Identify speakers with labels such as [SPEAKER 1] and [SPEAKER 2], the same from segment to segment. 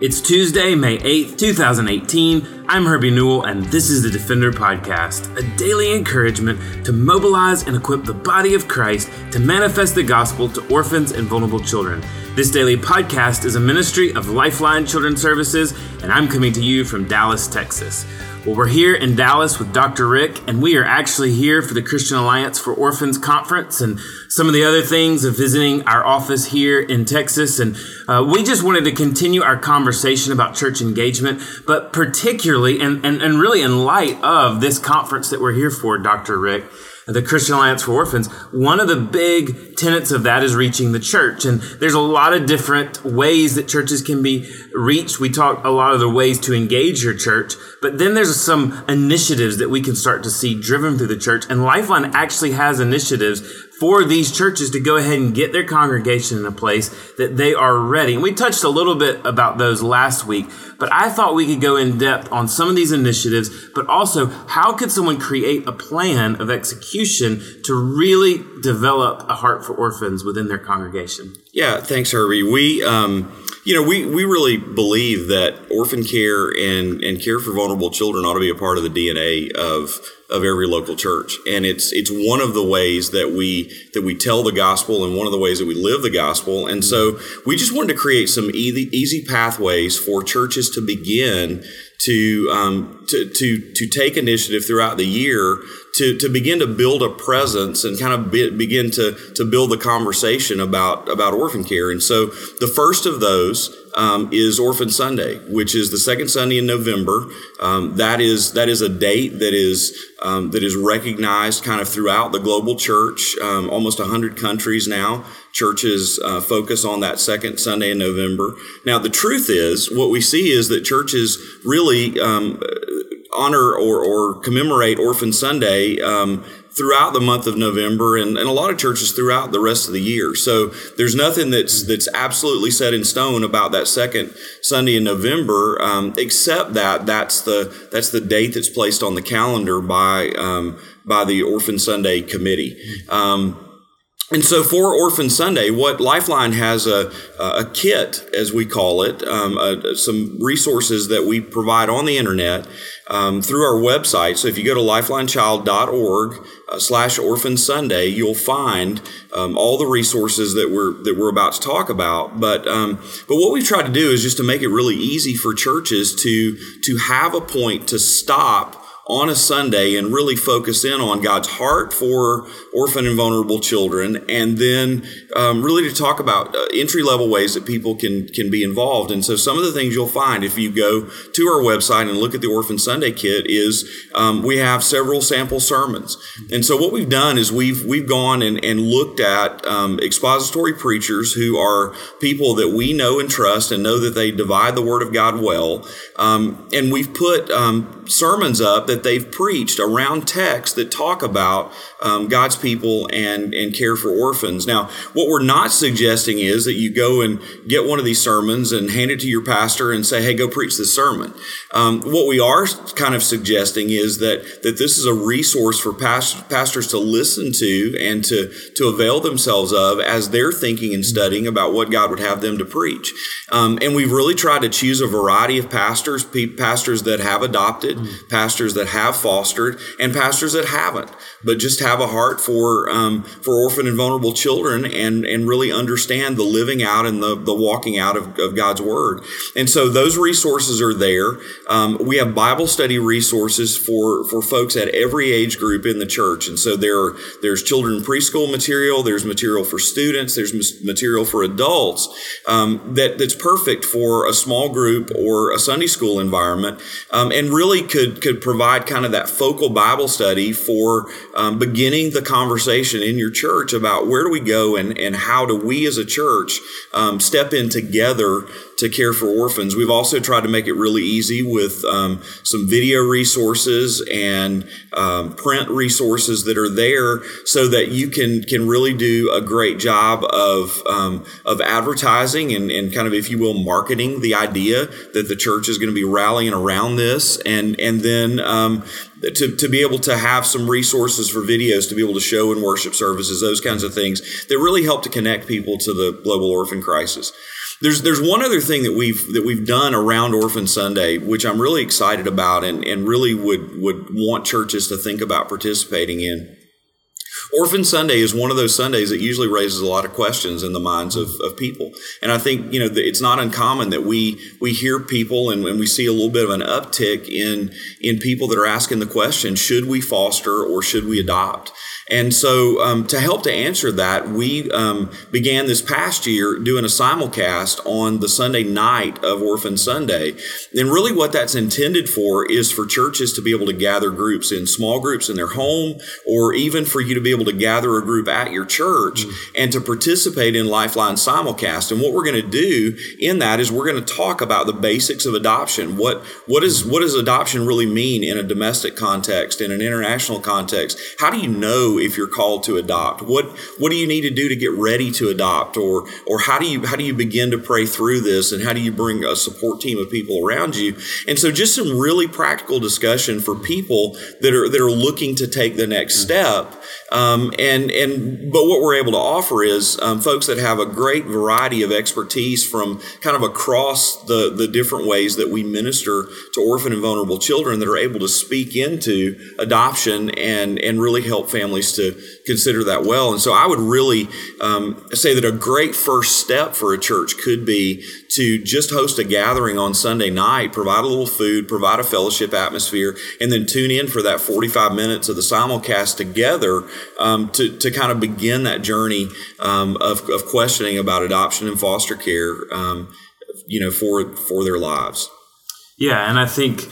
[SPEAKER 1] It's Tuesday, May 8th, 2018. I'm Herbie Newell, and this is the Defender Podcast, a daily encouragement to mobilize and equip the body of Christ to manifest the gospel to orphans and vulnerable children. This daily podcast is a ministry of Lifeline Children's Services, and I'm coming to you from Dallas, Texas. Well, we're here in Dallas with Dr. Rick, and we are actually here for the Christian Alliance for Orphans Conference and some of the other things of visiting our office here in Texas. And uh, we just wanted to continue our conversation about church engagement, but particularly and, and, and really in light of this conference that we're here for, Dr. Rick the Christian Alliance for Orphans, one of the big tenets of that is reaching the church. And there's a lot of different ways that churches can be reached. We talk a lot of the ways to engage your church, but then there's some initiatives that we can start to see driven through the church. And Lifeline actually has initiatives for these churches to go ahead and get their congregation in a place that they are ready. And we touched a little bit about those last week, but I thought we could go in depth on some of these initiatives, but also how could someone create a plan of execution to really develop a heart for orphans within their congregation?
[SPEAKER 2] Yeah, thanks, Herbie. We, um, you know, we, we really believe that orphan care and, and care for vulnerable children ought to be a part of the DNA of of every local church. And it's it's one of the ways that we that we tell the gospel and one of the ways that we live the gospel. And so we just wanted to create some easy, easy pathways for churches to begin to, um, to, to, to take initiative throughout the year to, to begin to build a presence and kind of be, begin to, to build the conversation about, about orphan care. And so the first of those um, is Orphan Sunday, which is the second Sunday in November. Um, that is that is a date that is um, that is recognized kind of throughout the global church. Um, almost hundred countries now churches uh, focus on that second Sunday in November. Now, the truth is, what we see is that churches really um, honor or, or, commemorate Orphan Sunday um, throughout the month of November and, and, a lot of churches throughout the rest of the year. So there's nothing that's that's absolutely set in stone about that second Sunday in November, um, except that that's the that's the date that's placed on the calendar by um, by the Orphan Sunday Committee. Um, and so for Orphan Sunday, what Lifeline has a, a kit, as we call it, um, uh, some resources that we provide on the internet um, through our website. So if you go to lifelinechild.org uh, slash Orphan Sunday, you'll find um, all the resources that we're that we're about to talk about. But um, but what we've tried to do is just to make it really easy for churches to to have a point to stop on a Sunday and really focus in on God's heart for orphan and vulnerable children, and then um, really to talk about uh, entry level ways that people can can be involved. And so, some of the things you'll find if you go to our website and look at the Orphan Sunday Kit is um, we have several sample sermons. And so, what we've done is we've we've gone and, and looked at um, expository preachers who are people that we know and trust and know that they divide the Word of God well, um, and we've put um, sermons up that they've preached around texts that talk about um, God's people and, and care for orphans. Now, what we're not suggesting is that you go and get one of these sermons and hand it to your pastor and say, hey, go preach this sermon. Um, what we are kind of suggesting is that, that this is a resource for past, pastors to listen to and to, to avail themselves of as they're thinking and studying about what God would have them to preach. Um, and we've really tried to choose a variety of pastors, pastors that have adopted, pastors that have fostered, and pastors that haven't, but just have a heart for um, for orphan and vulnerable children, and and really understand the living out and the the walking out of, of God's word. And so those resources are there. Um, we have Bible study resources for for folks at every age group in the church, and so there there's children preschool material, there's material for students, there's material for adults um, that that's perfect for a small group or a Sunday school environment, um, and really could could provide kind of that focal Bible study for um, beginning the conversation in your church about where do we go and and how do we as a church um, step in together to care for orphans. We've also tried to make it really easy with um, some video resources and um, print resources that are there, so that you can can really do a great job of um, of advertising and, and kind of, if you will, marketing the idea that the church is going to be rallying around this, and and then um, Um, to, to be able to have some resources for videos to be able to show in worship services, those kinds of things that really help to connect people to the global orphan crisis. There's there's one other thing that we've that we've done around Orphan Sunday, which I'm really excited about and, and really would would want churches to think about participating in. Orphan Sunday is one of those Sundays that usually raises a lot of questions in the minds of, of people. And I think, you know, it's not uncommon that we, we hear people and, and we see a little bit of an uptick in, in people that are asking the question, should we foster or should we adopt? And so, um, to help to answer that, we um, began this past year doing a simulcast on the Sunday night of Orphan Sunday. And really, what that's intended for is for churches to be able to gather groups in small groups in their home, or even for you to be able to gather a group at your church mm-hmm. and to participate in Lifeline simulcast. And what we're going to do in that is we're going to talk about the basics of adoption. What what is what does adoption really mean in a domestic context, in an international context? How do you know if you're called to adopt? What what do you need to do to get ready to adopt, or or how do you how do you begin to pray through this, and how do you bring a support team of people around you? And so, just some really practical discussion for people that are that are looking to take the next step. Um, and and but what we're able to offer is um, folks that have a great variety of expertise from kind of across the the different ways that we minister to orphan and vulnerable children that are able to speak into adoption and and really help families to consider that well. And so I would really um, say that a great first step for a church could be to just host a gathering on Sunday night, provide a little food, provide a fellowship atmosphere, and then tune in for that 45 minutes of the simulcast together um, to, to kind of begin that journey um, of, of questioning about adoption and foster care, um, you know, for, for their lives.
[SPEAKER 1] Yeah, and I think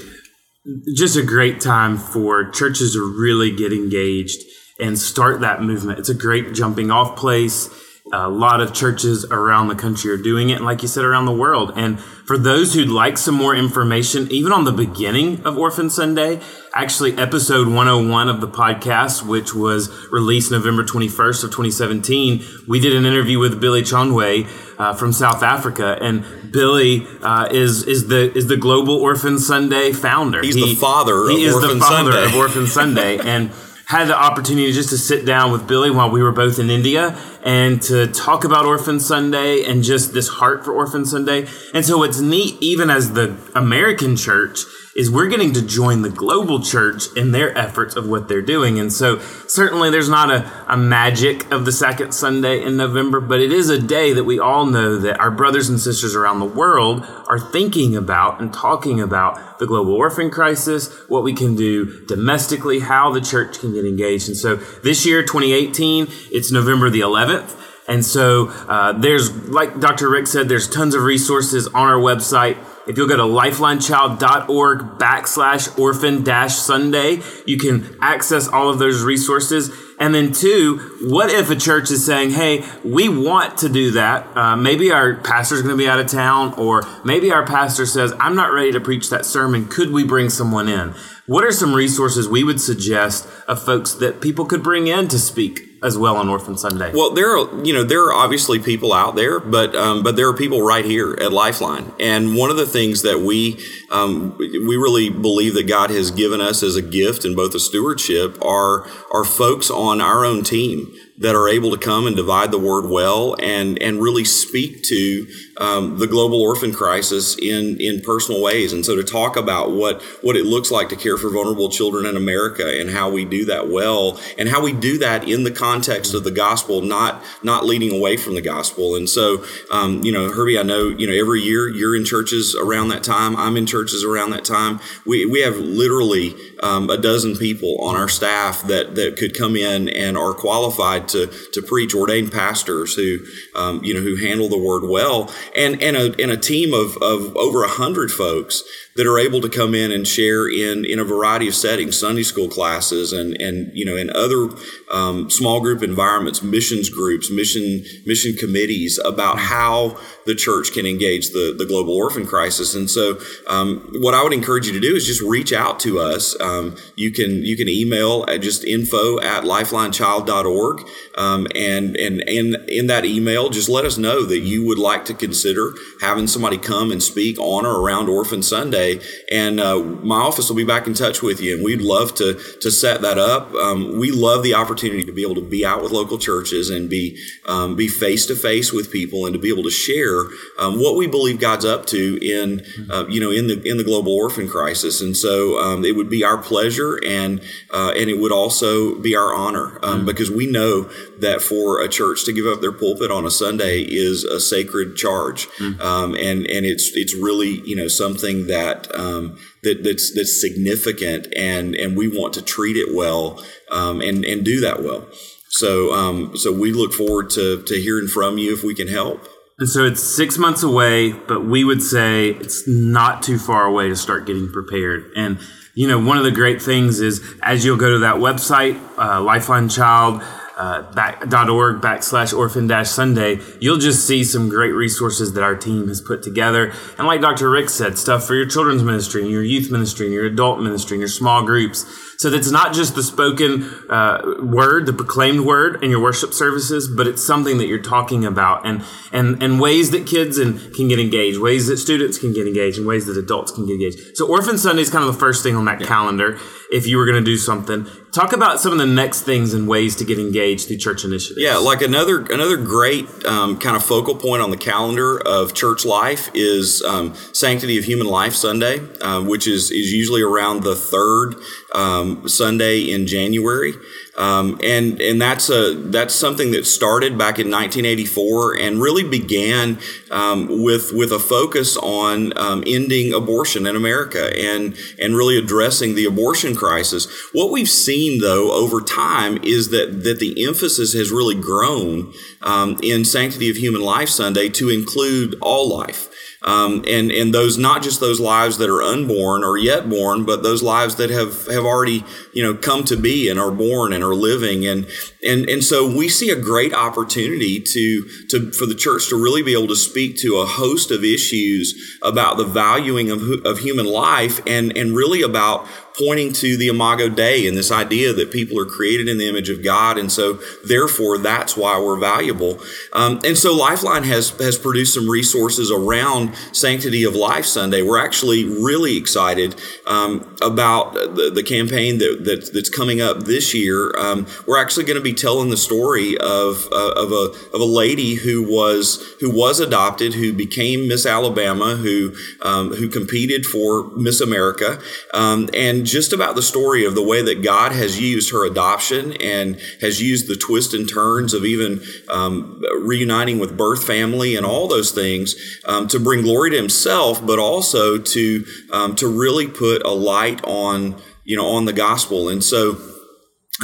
[SPEAKER 1] just a great time for churches to really get engaged and start that movement. It's a great jumping off place. A lot of churches around the country are doing it, and like you said, around the world. And for those who'd like some more information, even on the beginning of Orphan Sunday, actually episode 101 of the podcast, which was released November 21st of 2017, we did an interview with Billy Chonwe uh, from South Africa, and Billy uh, is is the is the Global Orphan Sunday founder.
[SPEAKER 2] He's he, the father.
[SPEAKER 1] He
[SPEAKER 2] is
[SPEAKER 1] Orphan
[SPEAKER 2] the father
[SPEAKER 1] Sunday. of Orphan Sunday, and had the opportunity just to sit down with Billy while we were both in India and to talk about Orphan Sunday and just this heart for Orphan Sunday. And so it's neat, even as the American church, is we're getting to join the global church in their efforts of what they're doing. And so certainly there's not a, a magic of the second Sunday in November, but it is a day that we all know that our brothers and sisters around the world are thinking about and talking about the global orphan crisis, what we can do domestically, how the church can get engaged. And so this year, 2018, it's November the 11th. And so uh, there's, like Dr. Rick said, there's tons of resources on our website. If you'll go to lifelinechild.org backslash orphan dash Sunday, you can access all of those resources. And then, two, what if a church is saying, hey, we want to do that? Uh, maybe our pastor's going to be out of town, or maybe our pastor says, I'm not ready to preach that sermon. Could we bring someone in? What are some resources we would suggest of folks that people could bring in to speak as well on Orphan Sunday?
[SPEAKER 2] Well, there are you know there are obviously people out there, but um, but there are people right here at Lifeline, and one of the things that we um, we really believe that God has given us as a gift and both a stewardship are are folks on our own team that are able to come and divide the word well and and really speak to um, the global orphan crisis in in personal ways. And so to talk about what what it looks like to care for vulnerable children in America and how we do that well and how we do that in the context of the gospel, not not leading away from the gospel. And so um, you know, Herbie, I know you know every year you're in churches around that time. I'm in churches around that time. We we have literally um, a dozen people on our staff that that could come in and are qualified to to preach, ordained pastors who um, you know who handle the word well and and a, and a team of, of over a hundred folks that are able to come in and share in in a variety of settings, Sunday school classes, and and you know in other um, small group environments, missions groups, mission mission committees about how the church can engage the the global orphan crisis. And so, um, what I would encourage you to do is just reach out to us. Um, you can you can email at just info at lifelinechild.org. Um, and and and in that email, just let us know that you would like to consider having somebody come and speak on or around Orphan Sunday. And uh, my office will be back in touch with you, and we'd love to to set that up. Um, we love the opportunity to be able to be out with local churches and be um, be face to face with people and to be able to share um, what we believe God's up to in uh, you know in the in the global orphan crisis. And so um, it would be our pleasure and uh, and it would also be our honor um, mm-hmm. because we know that for a church to give up their pulpit on a Sunday is a sacred charge, mm-hmm. um, and and it's it's really you know something that um, that that's that's significant, and and we want to treat it well um, and and do that well. So um, so we look forward to to hearing from you if we can help.
[SPEAKER 1] And so it's six months away, but we would say it's not too far away to start getting prepared. And, you know, one of the great things is as you'll go to that website, uh, Lifeline Child, uh, back, .org backslash orphan dash Sunday, you'll just see some great resources that our team has put together. And like Dr. Rick said, stuff for your children's ministry and your youth ministry and your adult ministry and your small groups. So that's not just the spoken uh, word, the proclaimed word in your worship services, but it's something that you're talking about and, and, and ways that kids and, can get engaged, ways that students can get engaged, and ways that adults can get engaged. So Orphan Sunday is kind of the first thing on that yeah. calendar if you were going to do something. Talk about some of the next things and ways to get engaged through church initiatives.
[SPEAKER 2] Yeah, like another another great um, kind of focal point on the calendar of church life is um, Sanctity of Human Life Sunday, uh, which is is usually around the third um, Sunday in January. Um, and and that's a that's something that started back in 1984 and really began um, with with a focus on um, ending abortion in America and and really addressing the abortion crisis. What we've seen though over time is that that the emphasis has really grown um, in Sanctity of Human Life Sunday to include all life. Um, and and those not just those lives that are unborn or yet born, but those lives that have have already you know come to be and are born and are living. And and and so we see a great opportunity to to for the church to really be able to speak to a host of issues about the valuing of of human life and and really about pointing to the Imago Dei and this idea that people are created in the image of God, and so therefore that's why we're valuable. Um, and so Lifeline has has produced some resources around Sanctity of Life Sunday. We're actually really excited um, about the, the campaign that, that, that's coming up this year. Um, we're actually going to be telling the story of uh, of a of a lady who was who was adopted, who became Miss Alabama, who um, who competed for Miss America, um, and just about the story of the way that God has used her adoption and has used the twists and turns of even um, reuniting with birth family and all those things um, to bring glory to Himself, but also to um, to really put a light on you know on the gospel. And so,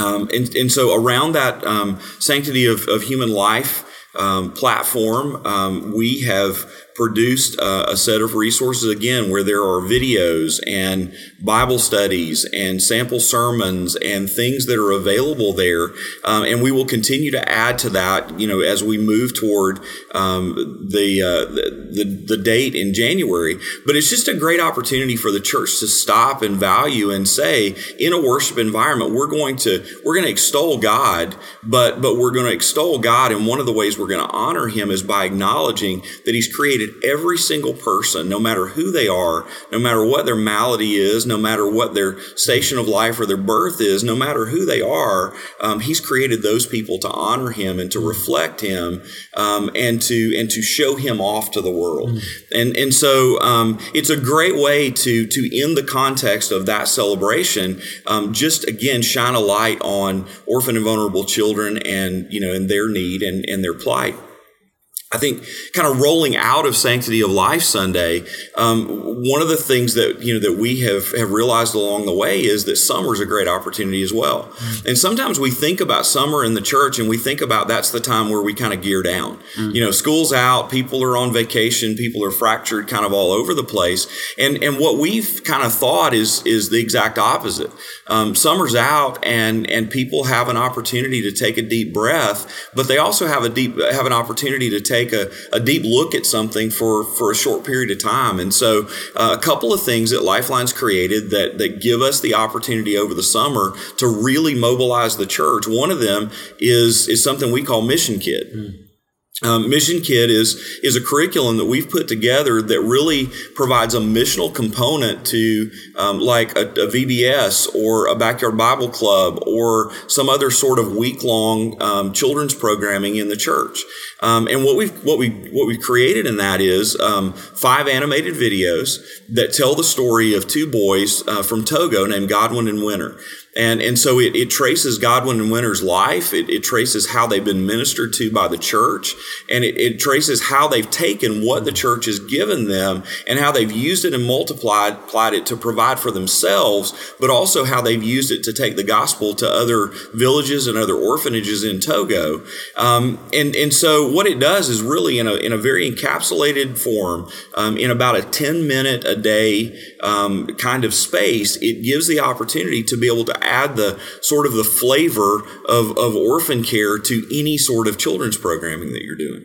[SPEAKER 2] um, and, and so around that um, sanctity of, of human life um, platform, we have produced uh, a set of resources again where there are videos and Bible studies and sample sermons and things that are available there. Um, and we will continue to add to that, you know, as we move toward um, the, uh, the, the date in January. But it's just a great opportunity for the church to stop and value and say, in a worship environment, we're going to we're going to extol God, but but we're going to extol God, and one of the ways we're going to honor Him is by acknowledging that He's created every single person, no matter who they are, no matter what their malady is, no matter what their station of life or their birth is, no matter who they are, um, He's created those people to honor Him and to reflect Him um, and to and to show Him off to the world. Mm-hmm. And and so um, it's a great way to to in the context of that celebration, um, just again shine a light on orphan and vulnerable children and you know and their need and and their plight. I think kind of rolling out of Sanctity of Life Sunday, um, one of the things that you know that we have have realized along the way is that summer is a great opportunity as well. Mm-hmm. And sometimes we think about summer in the church, and we think about that's the time where we kind of gear down. Mm-hmm. You know, school's out, people are on vacation, people are fractured, kind of all over the place. And and what we've kind of thought is is the exact opposite. Um, summer's out, and and people have an opportunity to take a deep breath, but they also have a deep have an opportunity to take take a, a deep look at something for, for a short period of time. And so, uh, a couple of things that Lifeline's created that, that give us the opportunity over the summer to really mobilize the church. One of them is, is something we call Mission Kit. Mm. Um, Mission Kit is is a curriculum that we've put together that really provides a missional component to um, like a, a, VBS or a backyard Bible club or some other sort of week long um, children's programming in the church. Um, and what we what we what we've created in that is um, five animated videos that tell the story of two boys uh, from Togo named Godwin and Winter. And, and so it, it traces Godwin and Winter's life. It, it, traces how they've been ministered to by the church. And it, it, traces how they've taken what the church has given them and how they've used it and multiplied it to provide for themselves, but also how they've used it to take the gospel to other villages and other orphanages in Togo. Um, and, and so what it does is really in a, in a very encapsulated form, um, in about a 10 minute a day um, kind of space, it gives the opportunity to be able to add the sort of the flavor of, of orphan care to any sort of children's programming that you're doing.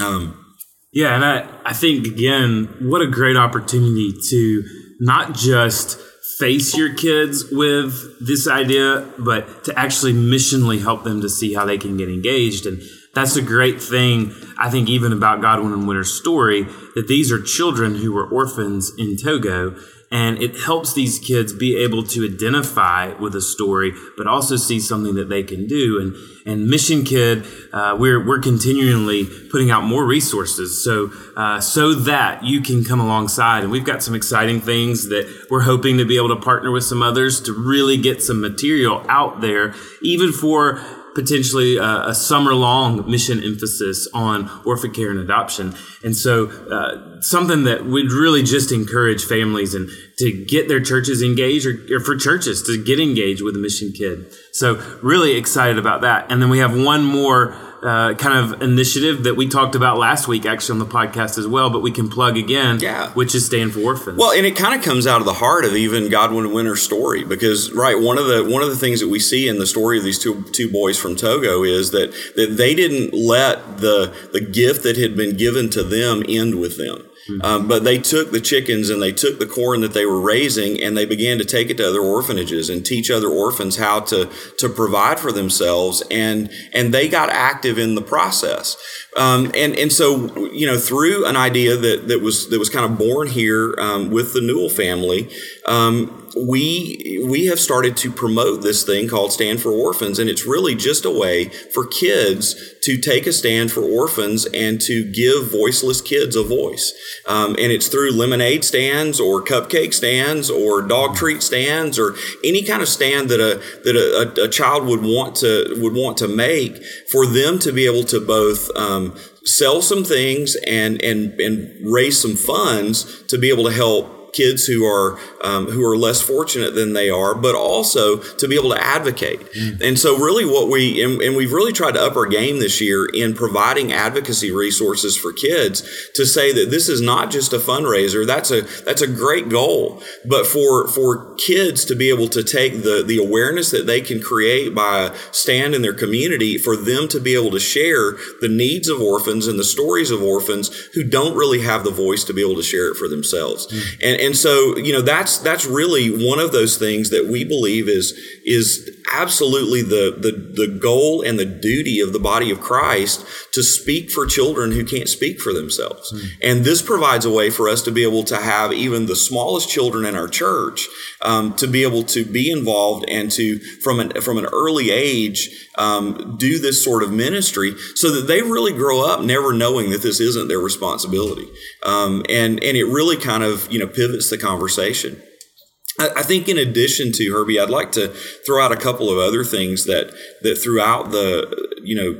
[SPEAKER 1] Um, yeah, and I, I think, again, what a great opportunity to not just face your kids with this idea, but to actually missionally help them to see how they can get engaged. And that's a great thing, I think, even about Godwin and Winter's story, that these are children who were orphans in Togo and it helps these kids be able to identify with a story, but also see something that they can do. And and Mission Kid, uh, we're we're continually putting out more resources, so uh, so that you can come alongside. And we've got some exciting things that we're hoping to be able to partner with some others to really get some material out there, even for potentially a, a summer long mission emphasis on orphan care and adoption. And so, uh, something that we'd really just encourage families and to get their churches engaged or, or, for churches to get engaged with a mission kid. So, really excited about that. And then we have one more uh, kind of initiative that we talked about last week, actually on the podcast as well. But we can plug again, yeah. which is Stand for Orphans.
[SPEAKER 2] Well, and it kind of comes out of the heart of even Godwin Winter's story, because right one of the one of the things that we see in the story of these two two boys from Togo is that that they didn't let the the gift that had been given to them end with them. Mm-hmm. Um, but they took the chickens and they took the corn that they were raising and they began to take it to other orphanages and teach other orphans how to to provide for themselves and and they got active in the process. Um, and and so you know through an idea that that was that was kind of born here um, with the Newell family. Um, we we have started to promote this thing called Stand for Orphans, and it's really just a way for kids to take a stand for orphans and to give voiceless kids a voice. Um, and it's through lemonade stands or cupcake stands or dog treat stands or any kind of stand that a that a, a, a child would want to would want to make for them to be able to both um, sell some things and and and raise some funds to be able to help kids who are um, who are less fortunate than they are, but also to be able to advocate. Mm. And so, really, what we and, and, we've really tried to up our game this year in providing advocacy resources for kids to say that this is not just a fundraiser. That's a that's a great goal, but for for kids to be able to take the the awareness that they can create by stand in their community, for them to be able to share the needs of orphans and the stories of orphans who don't really have the voice to be able to share it for themselves. Mm. And and so you know that's that's really one of those things that we believe is is absolutely the the the goal and the duty of the body of Christ to speak for children who can't speak for themselves. Mm. And this provides a way for us to be able to have even the smallest children in our church um, to be able to be involved and to from an from an early age um, do this sort of ministry so that they really grow up never knowing that this isn't their responsibility. Um, and and it really kind of you know pivots the conversation. I think in addition to Herbie, I'd like to throw out a couple of other things that that throughout the you know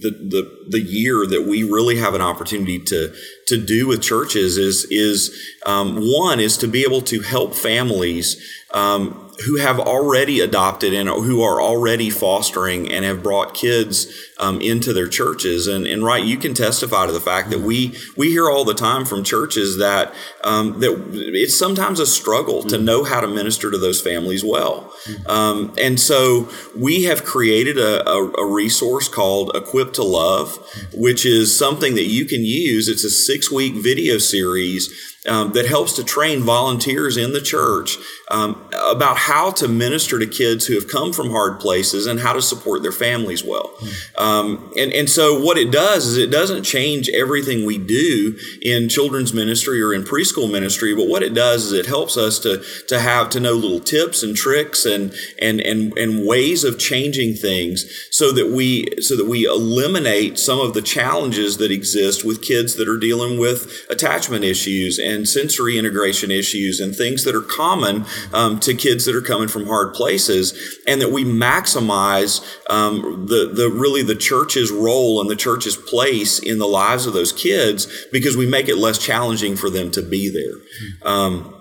[SPEAKER 2] the the the year that we really have an opportunity to to do with churches is is um, one is to be able to help families um, who have already adopted and who are already fostering and have brought kids um, into their churches. And, and right, you can testify to the fact that we we hear all the time from churches that um, that it's sometimes a struggle to know how to minister to those families well. Um, and so we have created a, a, a resource called Equip to Love, which is something that you can use. It's a six week video series um, that helps to train volunteers in the church um, about how to minister to kids who have come from hard places and how to support their families well. Um, and, and so, what it does is it doesn't change everything we do in children's ministry or in preschool ministry, but what it does is it helps us to, to have to know little tips and tricks and, and, and, and ways of changing things so that we so that we eliminate some of the challenges that exist with kids that are dealing with attachment issues and sensory integration issues and things that are common um, to kids that are coming from hard places, and that we maximize um, the the really the church's role and the church's place in the lives of those kids because we make it less challenging for them to be there. Um,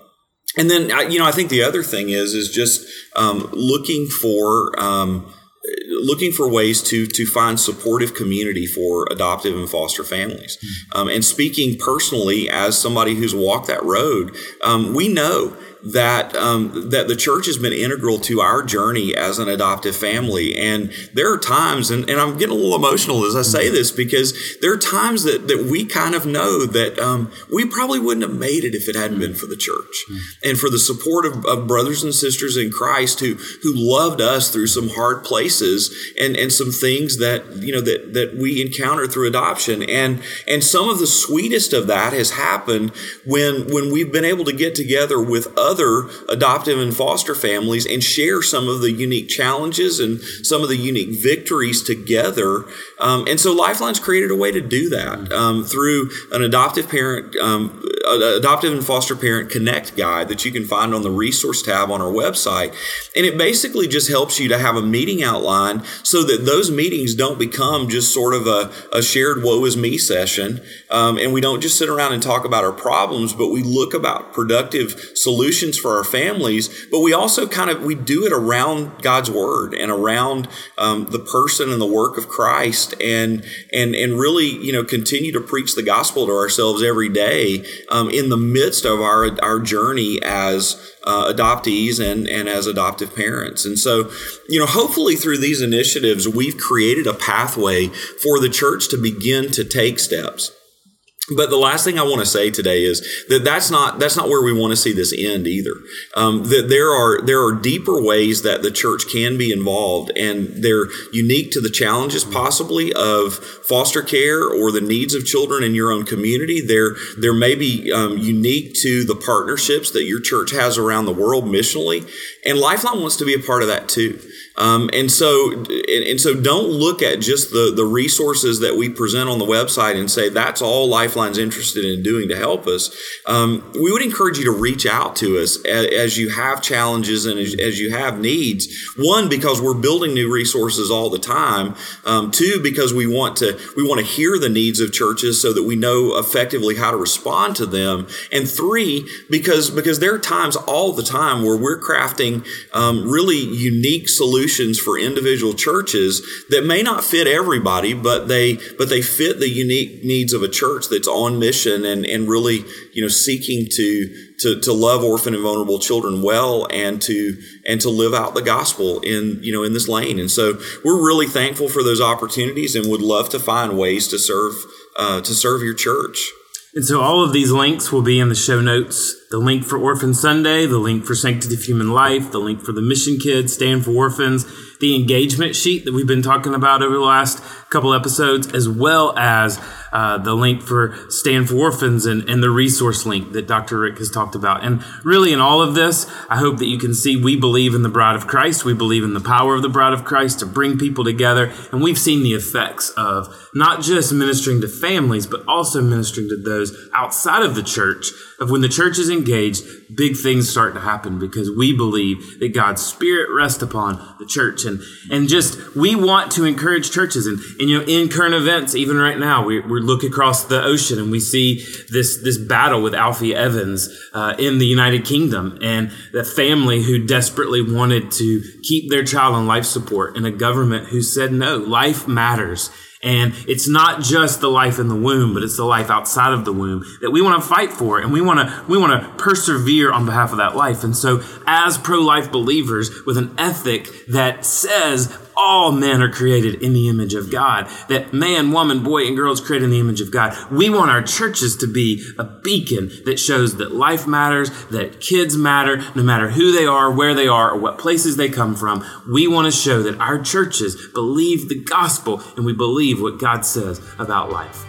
[SPEAKER 2] and then you know I think the other thing is is just um, looking for um, looking for ways to to find supportive community for adoptive and foster families. Um, and speaking personally as somebody who's walked that road, um, we know that um, that the church has been integral to our journey as an adoptive family. And there are times, and, and I'm getting a little emotional as I say mm-hmm. this because there are times that that we kind of know that um, we probably wouldn't have made it if it hadn't been for the church and for the support of, of, brothers and sisters in Christ who who loved us through some hard places and and some things that you know that that we encounter through adoption. And and some of the sweetest of that has happened when when we've been able to get together with other adoptive and foster families and share some of the unique challenges and some of the unique victories together. Um, and so Lifeline's created a way to do that um, through an adoptive parent, um, adoptive and foster parent connect guide that you can find on the resource tab on our website. And it basically just helps you to have a meeting outline so that those meetings don't become just sort of a, a shared woe is me session. Um, and we don't just sit around and talk about our problems, but we look about productive solutions for our families, but we also kind of we do it around God's word and around um, the person and the work of Christ, and and and really you know continue to preach the gospel to ourselves every day um, in the midst of our our journey as uh, adoptees and and as adoptive parents. And so, you know, hopefully through these initiatives, we've created a pathway for the church to begin to take steps but the last thing I want to say today is that that's not that's not where we want to see this end either. Um, that there are there are deeper ways that the church can be involved, and they're unique to the challenges possibly of foster care or the needs of children in your own community. They're they're maybe um, unique to the partnerships that your church has around the world missionally, and Lifeline wants to be a part of that too. Um, and so and, and, so don't look at just the the resources that we present on the website and say that's all Lifeline's interested in doing to help us. Um, we would encourage you to reach out to us as, as you have challenges and as, as, you have needs. One, because we're building new resources all the time. Um, two, because we want to we want to hear the needs of churches so that we know effectively how to respond to them. And three, because because there are times all the time where we're crafting um, really unique solutions solutions for individual churches that may not fit everybody, but they but they fit the unique needs of a church that's on mission and, and really, you know, seeking to to, to love orphan and vulnerable children well and to and to live out the gospel in you know in this lane. And so we're really thankful for those opportunities and would love to find ways to serve uh, to serve your church.
[SPEAKER 1] And so all of these links will be in the show notes. The link for Orphan Sunday, the link for Sanctity of Human Life, the link for the Mission Kids, Stand for Orphans, the engagement sheet that we've been talking about over the last couple episodes, as well as uh, the link for Stand for Orphans and, and the resource link that Dr. Rick has talked about. And really, in all of this, I hope that you can see we believe in the bride of Christ. We believe in the power of the bride of Christ to bring people together. And we've seen the effects of not just ministering to families, but also ministering to those outside of the church, of when the church is engaged, big things start to happen because we believe that God's Spirit rests upon the church. And, and just, we want to encourage churches. And, and you know, in current events, even right now, we, we look across the ocean and we see this, this battle with Alfie Evans uh, in the United Kingdom and the family who desperately wanted to keep their child on life support and a government who said, no, life matters. And it's not just the life in the womb, but it's the life outside of the womb that we want to fight for and we want to we want to persevere on behalf of that life. And so as pro-life believers with an ethic that says all men are created in the image of God, that man, woman, boy, and girl is created in the image of God. We want our churches to be a beacon that shows that life matters, that kids matter, no matter who they are, where they are, or what places they come from. We want to show that our churches believe the gospel and we believe what God says about life.